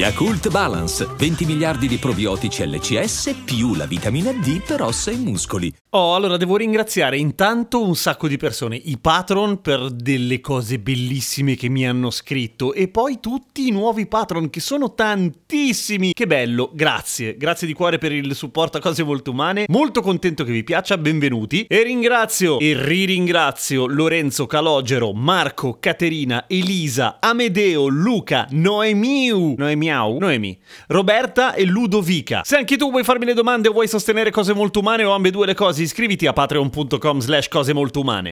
Yakult Balance, 20 miliardi di probiotici LCS più la vitamina D per ossa e muscoli. Oh, allora devo ringraziare intanto un sacco di persone, i patron per delle cose bellissime che mi hanno scritto e poi tutti i nuovi patron che sono tantissimi. Che bello, grazie, grazie di cuore per il supporto a cose molto umane. Molto contento che vi piaccia, benvenuti. E ringrazio e riringrazio Lorenzo Calogero, Marco, Caterina, Elisa, Amedeo, Luca, Noemiu, Noemiau, Noemi, Roberta e Ludovica. Se anche tu vuoi farmi le domande o vuoi sostenere cose molto umane o ambedue le cose, iscriviti a patreon.com slash cose molto umane.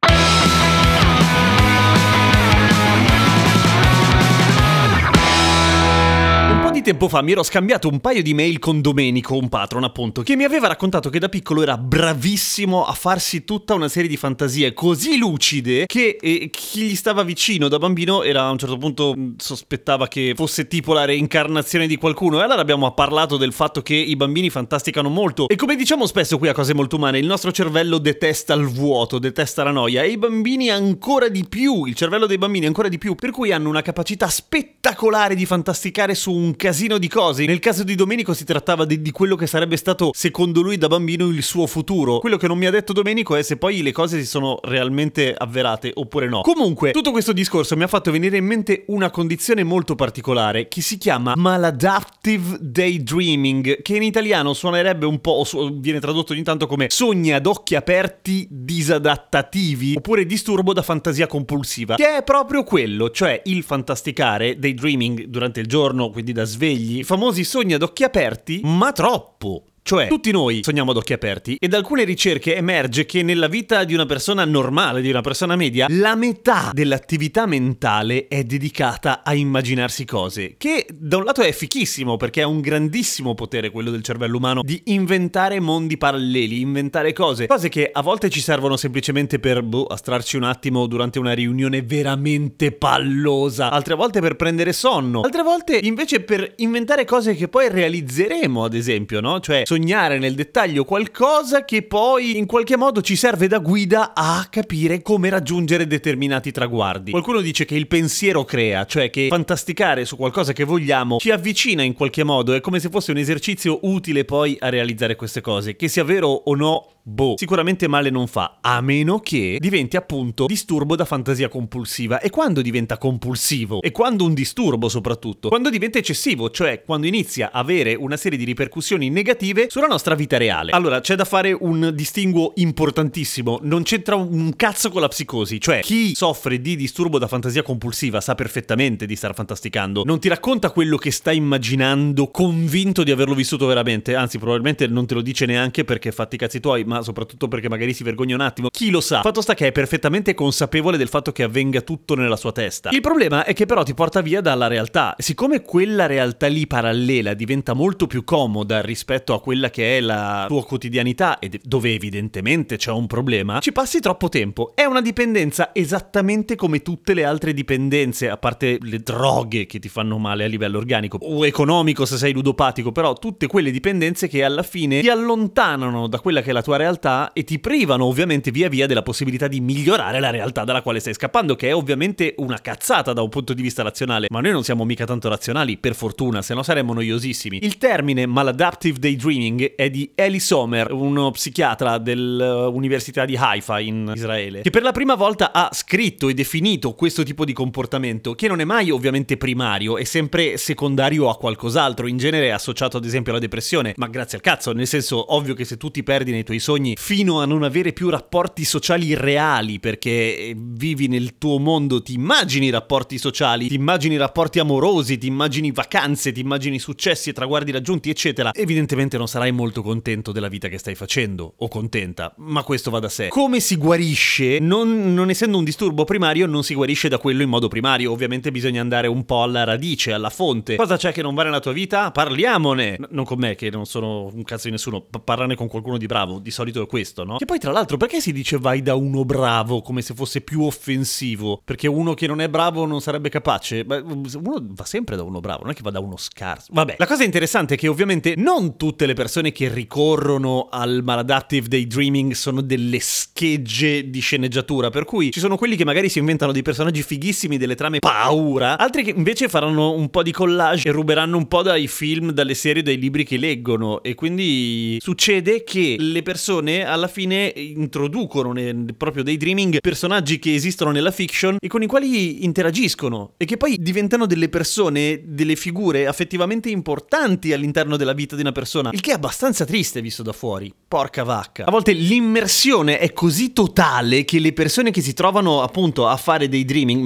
Tempo fa mi ero scambiato un paio di mail con Domenico, un patron appunto, che mi aveva raccontato che da piccolo era bravissimo a farsi tutta una serie di fantasie così lucide che eh, chi gli stava vicino da bambino era a un certo punto mh, sospettava che fosse tipo la reincarnazione di qualcuno. E allora abbiamo parlato del fatto che i bambini fantasticano molto. E come diciamo spesso qui a cose molto umane il nostro cervello detesta il vuoto, detesta la noia. E i bambini ancora di più, il cervello dei bambini ancora di più, per cui hanno una capacità spettacolare di fantasticare su un casino di cose. Nel caso di Domenico si trattava di, di quello che sarebbe stato, secondo lui, da bambino il suo futuro. Quello che non mi ha detto Domenico è se poi le cose si sono realmente avverate oppure no. Comunque, tutto questo discorso mi ha fatto venire in mente una condizione molto particolare che si chiama maladaptive daydreaming, che in italiano suonerebbe un po', o viene tradotto ogni tanto come sogni ad occhi aperti disadattativi, oppure disturbo da fantasia compulsiva, che è proprio quello, cioè il fantasticare daydreaming durante il giorno, quindi da svegli, famosi sogni ad occhi aperti, ma troppo. Cioè, tutti noi. sogniamo ad occhi aperti. E da alcune ricerche emerge che nella vita di una persona normale, di una persona media, la metà dell'attività mentale è dedicata a immaginarsi cose, che da un lato è fichissimo perché è un grandissimo potere quello del cervello umano di inventare mondi paralleli, inventare cose, cose che a volte ci servono semplicemente per boh, astrarci un attimo durante una riunione veramente pallosa, altre volte per prendere sonno, altre volte invece per inventare cose che poi realizzeremo, ad esempio, no? Cioè sognare nel dettaglio qualcosa che poi in qualche modo ci serve da guida a capire come raggiungere determinati traguardi. Qualcuno dice che il pensiero crea, cioè che fantasticare su qualcosa che vogliamo ci avvicina in qualche modo, è come se fosse un esercizio utile poi a realizzare queste cose. Che sia vero o no, boh, sicuramente male non fa, a meno che diventi appunto disturbo da fantasia compulsiva. E quando diventa compulsivo? E quando un disturbo soprattutto? Quando diventa eccessivo, cioè quando inizia a avere una serie di ripercussioni negative sulla nostra vita reale. Allora, c'è da fare un distinguo importantissimo, non c'entra un cazzo con la psicosi, cioè chi soffre di disturbo da fantasia compulsiva sa perfettamente di star fantasticando, non ti racconta quello che sta immaginando convinto di averlo vissuto veramente, anzi probabilmente non te lo dice neanche perché fatti i cazzi tuoi, ma soprattutto perché magari si vergogna un attimo. Chi lo sa? Fatto sta che è perfettamente consapevole del fatto che avvenga tutto nella sua testa. Il problema è che però ti porta via dalla realtà. Siccome quella realtà lì parallela diventa molto più comoda rispetto a quella che è la tua quotidianità e dove evidentemente c'è un problema, ci passi troppo tempo. È una dipendenza esattamente come tutte le altre dipendenze, a parte le droghe che ti fanno male a livello organico o economico se sei ludopatico, però tutte quelle dipendenze che alla fine ti allontanano da quella che è la tua realtà e ti privano ovviamente via via della possibilità di migliorare la realtà dalla quale stai scappando, che è ovviamente una cazzata da un punto di vista razionale, ma noi non siamo mica tanto razionali, per fortuna, se no saremmo noiosissimi. Il termine maladaptive daydreaming è di Eli Sommer, uno psichiatra dell'Università di Haifa in Israele, che per la prima volta ha scritto e definito questo tipo di comportamento, che non è mai ovviamente primario, è sempre secondario a qualcos'altro, in genere associato ad esempio alla depressione, ma grazie al cazzo, nel senso ovvio che se tu ti perdi nei tuoi sogni fino a non avere più rapporti sociali reali, perché vivi nel tuo mondo, ti immagini rapporti sociali, ti immagini rapporti amorosi, ti immagini vacanze, ti immagini successi e traguardi raggiunti, eccetera, evidentemente non sarai molto contento della vita che stai facendo, o contenta, ma questo va da sé. Come si guarisce? Non, non essendo un disturbo primario, non si guarisce da quello in modo primario, ovviamente bisogna andare un po' alla radice, alla fonte. Cosa c'è che non va nella tua vita? Parliamone! N- non con me, che non sono un cazzo di nessuno, p- parlane con qualcuno di bravo, di solito è questo, no? Che poi tra l'altro perché si dice vai da uno bravo come se fosse più offensivo? Perché uno che non è bravo non sarebbe capace? Beh, uno va sempre da uno bravo, non è che va da uno scarso. Vabbè, la cosa interessante è che ovviamente non tutte le persone che ricorrono al maladaptive daydreaming sono delle schegge di sceneggiatura, per cui ci sono quelli che magari si inventano dei personaggi fighissimi, delle trame paura, altri che invece faranno un po' di collage e ruberanno un po' dai film, dalle serie, dai libri che leggono e quindi succede che le persone alla fine introducono nel proprio daydreaming personaggi che esistono nella fiction e con i quali interagiscono e che poi diventano delle persone, delle figure affettivamente importanti all'interno della vita di una persona, il che è abbastanza triste visto da fuori. Porca vacca. A volte l'immersione è così totale che le persone che si trovano appunto a fare dei dreaming,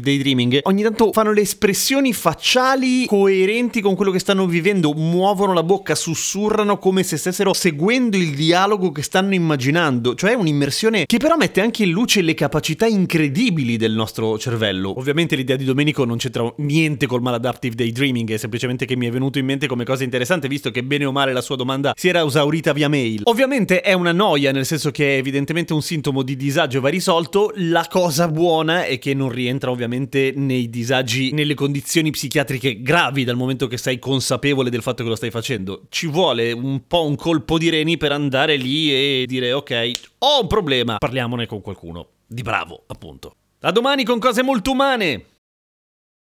daydreaming, ogni tanto fanno le espressioni facciali coerenti con quello che stanno vivendo, muovono la bocca, sussurrano come se stessero seguendo il dialogo che stanno immaginando, cioè un'immersione che però mette anche in luce le capacità incredibili del nostro cervello. Ovviamente l'idea di Domenico non c'entra niente col maladaptive daydreaming, è semplicemente che mi è venuto in mente come cosa interessante visto che bene o male la sua domanda si era esaurita via mail. Ovviamente è una noia, nel senso che è evidentemente un sintomo di disagio va risolto, la cosa buona è che non rientra ovviamente nei disagi, nelle condizioni psichiatriche gravi dal momento che sei consapevole del fatto che lo stai facendo. Ci vuole un po' un colpo di reni per andare lì e dire ok, ho un problema, parliamone con qualcuno di bravo, appunto. A domani con cose molto umane!